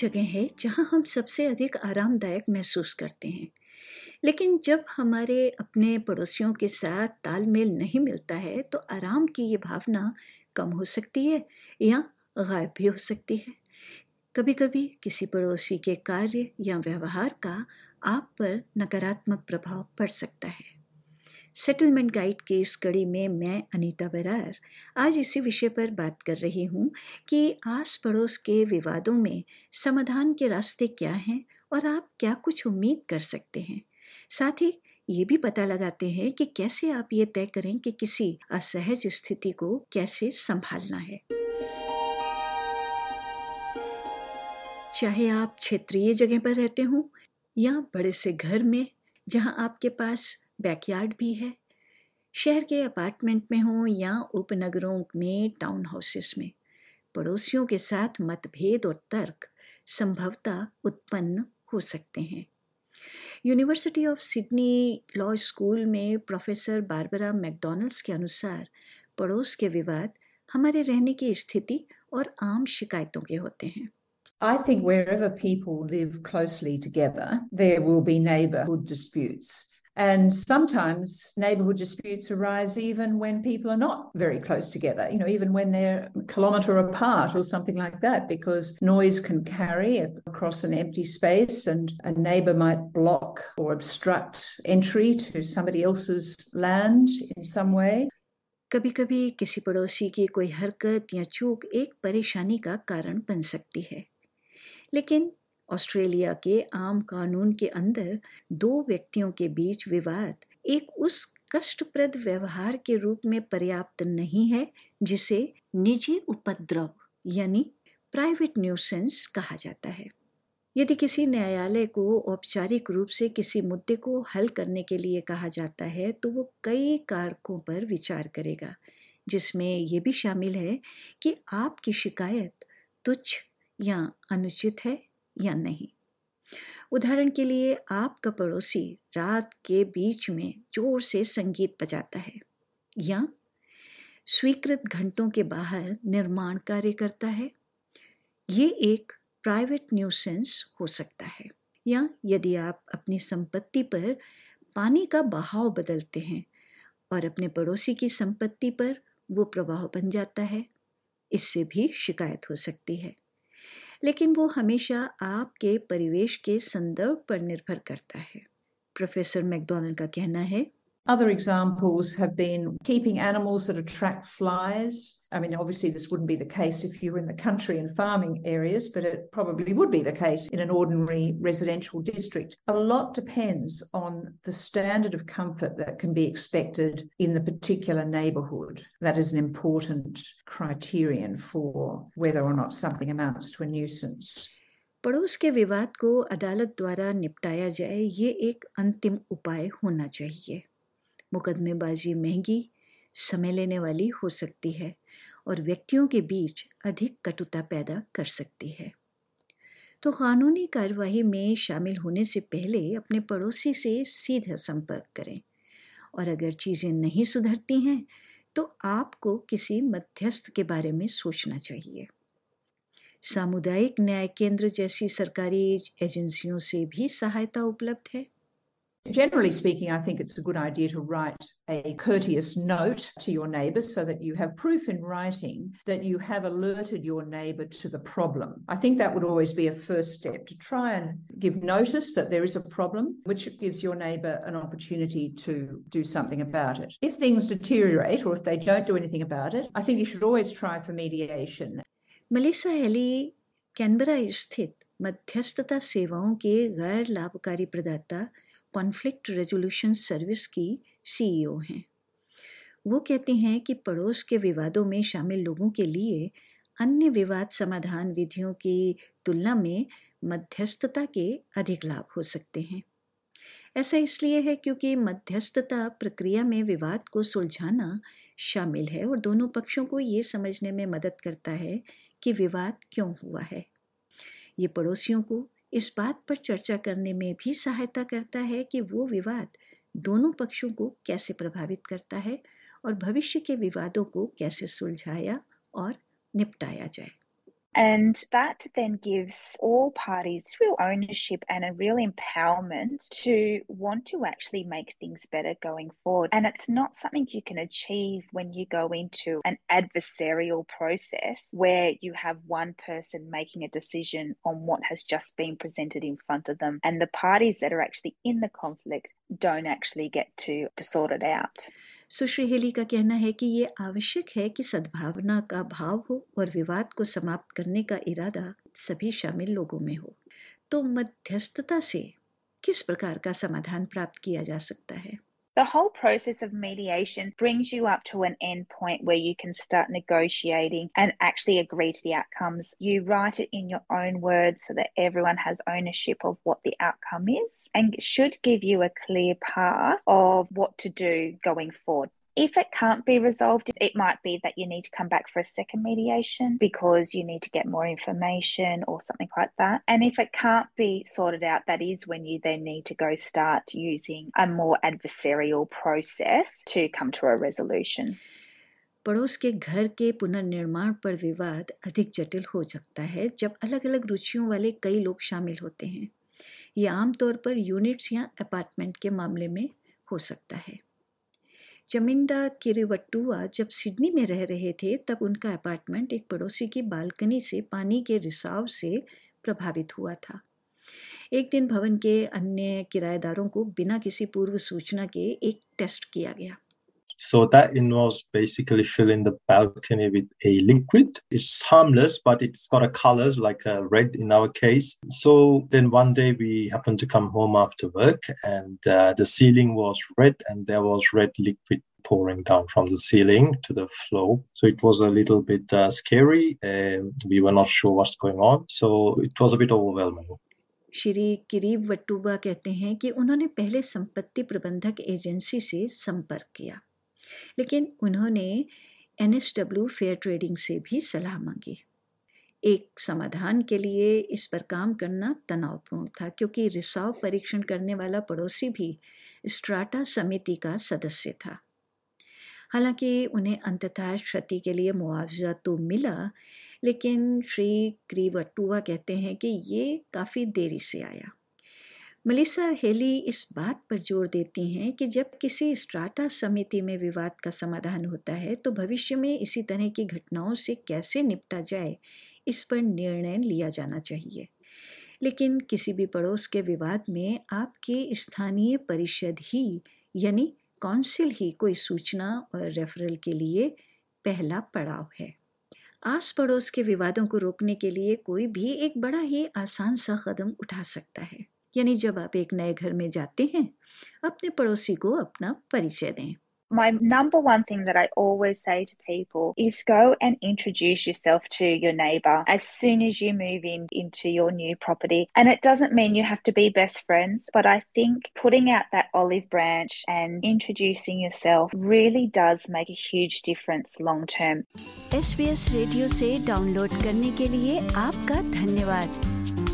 जगह है जहाँ हम सबसे अधिक आरामदायक महसूस करते हैं। लेकिन जब हमारे अपने पड़ोसियों के साथ तालमेल नहीं मिलता है तो आराम की ये भावना कम हो सकती है या गायब भी हो सकती है। कभी कभी किसी पड़ोसी के कार्य या व्यवहार का आप पर नकारात्मक प्रभाव पड़ सकता है। सेटलमेंट गाइड की इस कड़ी में मैं, अनीता बरार, आज इसी विषय पर बात कर रही हूँ कि आस पड़ोस के विवादों में समाधान के रास्ते क्या हैं और आप क्या कुछ उम्मीद कर सकते हैं। साथ ही ये भी पता लगाते हैं कि कैसे आप ये तय करें कि किसी असहज स्थिति को कैसे संभालना है। चाहे आप क्षेत्रीय जगह पर रहते हों या बड़े से घर में, जहाँ आपके पास बैकयार्ड भी है। शहर के अपार्टमेंट में हो या उपनगरों में टाउन हाउसेस में। पड़ोसियों के साथ मतभेद और तर्क संभवतः उत्पन्न हो सकते हैं। University of Sydney law school में प्रोफेसर बारबरा मैकडोनल्ड्स के अनुसार पड़ोस के विवाद हमारे रहने की स्थिति और आम शिकायतों के होते हैं। I think wherever people live closely together, there will be neighbourhood disputes. And sometimes neighbourhood disputes arise even when people are not very close together, you know, even when they're a kilometre apart or something like that, because noise can carry across an empty space and a neighbour might block or obstruct entry to somebody else's land in some way. कभी कभी किसी पड़ोसी की कोई हरकत या चूक एक परेशानी का कारण बन सकती है लेकिन ऑस्ट्रेलिया के आम कानून के अंदर दो व्यक्तियों के बीच विवाद एक उस कष्टप्रद व्यवहार के रूप में पर्याप्त नहीं है, जिसे निजी उपद्रव यानी प्राइवेट न्यूसेंस कहा जाता है। यदि किसी न्यायालय को औपचारिक रूप से किसी मुद्दे को हल करने के लिए कहा जाता है तो वो कई कारकों पर विचार करेगा, जिसमें ये भी शामिल है कि आपकी शिकायत तुच्छ या अनुचित है या नहीं। उदाहरण के लिए, आपका पड़ोसी रात के बीच में ज़ोर से संगीत बजाता है या स्वीकृत घंटों के बाहर निर्माण कार्य करता है। ये एक प्राइवेट न्यूसेंस हो सकता है। या यदि आप अपनी संपत्ति पर पानी का बहाव बदलते हैं और अपने पड़ोसी की संपत्ति पर वो प्रभाव बन जाता है, इससे भी शिकायत हो सकती है। लेकिन वो हमेशा आपके परिवेश के संदर्भ पर निर्भर करता है। प्रोफेसर मैकडोनल्ड का कहना है Other examples have been keeping animals that attract flies. I mean, obviously, this wouldn't be the case if you were in the country and farming areas, but it probably would be the case in an ordinary residential district. A lot depends on the standard of comfort that can be expected in the particular neighbourhood. That is an important criterion for whether or not something amounts to a nuisance. पड़ोस के विवाद को अदालत द्वारा निपटाया जाए ये एक अंतिम उपाय होना चाहिए मुकदमेबाजी महँगी समय लेने वाली हो सकती है और व्यक्तियों के बीच अधिक कटुता पैदा कर सकती है। तो कानूनी कार्यवाही में शामिल होने से पहले अपने पड़ोसी से सीधा संपर्क करें और अगर चीज़ें नहीं सुधरती हैं तो आपको किसी मध्यस्थ के बारे में सोचना चाहिए। सामुदायिक न्याय केंद्र जैसी सरकारी एजेंसियों से भी सहायता उपलब्ध है। Generally speaking, I think it's a good idea to write a courteous note to your neighbours so that you have proof in writing that you have alerted your neighbour to the problem. I think that would always be a first step to try and give notice that there is a problem, which gives your neighbour an opportunity to do something about it. If things deteriorate or if they don't do anything about it, I think you should always try for mediation. Melissa Helly, Canberra स्थित मध्यस्थता सेवाओं के गैर लाभकारी प्रदाता conflict resolution service की CEO e हैं। वो कहते हैं कि पड़ोस के विवादों में शामिल लोगों के लिए अन्य विवाद समाधान विधियों की तुलना में मध्यस्थता के अधिक लाभ हो सकते हैं। ऐसा इसलिए है क्योंकि मध्यस्थता प्रक्रिया में विवाद को सुलझाना शामिल है और दोनों पक्षों को ये समझने में मदद करता है कि विवाद क्यों हुआ है। ये पड़ोसियों को इस बात पर चर्चा करने में भी सहायता करता है कि वो विवाद दोनों पक्षों को कैसे प्रभावित करता है और भविष्य के विवादों को कैसे सुलझाया और निपटाया जाए। And that then gives all parties real ownership and a real empowerment to want to actually make things better going forward. And it's not something you can achieve when you go into an adversarial process where you have one person making a decision on what has just been presented in front of them. And the parties that are actually in the conflict don't actually get to, to sort it out. Sushri Haley का कहना है कि ये आवश्यक है कि सद्भावना का भाव हो और विवाद को समाप्त करने का इरादा सभी शामिल लोगों में हो। तो मध्यस्थता से किस प्रकार का समाधान प्राप्त किया जा सकता है? The whole process of mediation brings you up to an end point where you can start negotiating and actually agree to the outcomes. You write it in your own words so that everyone has ownership of what the outcome is and should give you a clear path of what to do going forward. If it can't be resolved, it might be that you need to come back for a second mediation because you need to get more information or something like that. And if it can't be sorted out, that is when you then need to go start using a more adversarial process to come to a resolution. पड़ोस के घर के पुनर्निर्माण पर विवाद अधिक जटिल हो सकता है जब अलग अलग रुचियों वाले कई लोग शामिल होते हैं ये आमतौर पर यूनिट्स या अपार्टमेंट के मामले में हो सकता है जमिंडा किरिवट्टुआ जब सिडनी में रह रहे थे, तब उनका अपार्टमेंट एक पड़ोसी की बालकनी से पानी के रिसाव से प्रभावित हुआ था। एक दिन भवन के अन्य किराएदारों को बिना किसी पूर्व सूचना के एक टेस्ट किया गया। So that involves basically filling the balcony with a liquid. It's harmless, but it's got a colors like a red in our case. So then one day we happened to come home after work, and uh, the ceiling was red, and there was red liquid pouring down from the ceiling to the floor. So it was a little bit uh, scary. and we were not sure what's going on. So it was a bit overwhelming. Shri किरीब वट्टूबा कहते हैं कि उन्होंने पहले संपत्ति प्रबंधक agency से संपर्क किया लेकिन उन्होंने N S W fair trading से भी सलाह मांगी। एक समाधान के लिए इस पर काम करना तनावपूर्ण था, क्योंकि रिसाव परीक्षण करने वाला पड़ोसी भी स्ट्राटा समिति का सदस्य था। हालाँकि उन्हें अंततः क्षति के लिए मुआवजा तो मिला, लेकिन श्री क्रीवटुआ कहते हैं कि ये काफ़ी देरी से आया। मलिसा हेली इस बात पर ज़ोर देती हैं कि जब किसी स्ट्राटा समिति में विवाद का समाधान होता है तो भविष्य में इसी तरह की घटनाओं से कैसे निपटा जाए, इस पर निर्णय लिया जाना चाहिए। लेकिन किसी भी पड़ोस के विवाद में आपकी स्थानीय परिषद ही, यानी काउंसिल ही कोई सूचना और रेफरल के लिए पहला पड़ाव है। आस पड़ोस के विवादों को रोकने के लिए कोई भी एक बड़ा ही आसान सा कदम उठा सकता है। यानी जब आप एक नए घर में जाते हैं अपने पड़ोसी को अपना परिचय दें my number one thing that I always say to people is go and introduce yourself to your neighbor as soon as you move in into your new property. And it doesn't mean you have to be best friends, but I think putting out that olive branch and introducing yourself really does make a huge difference long term. SBS radio से download करने के लिए आपका धन्यवाद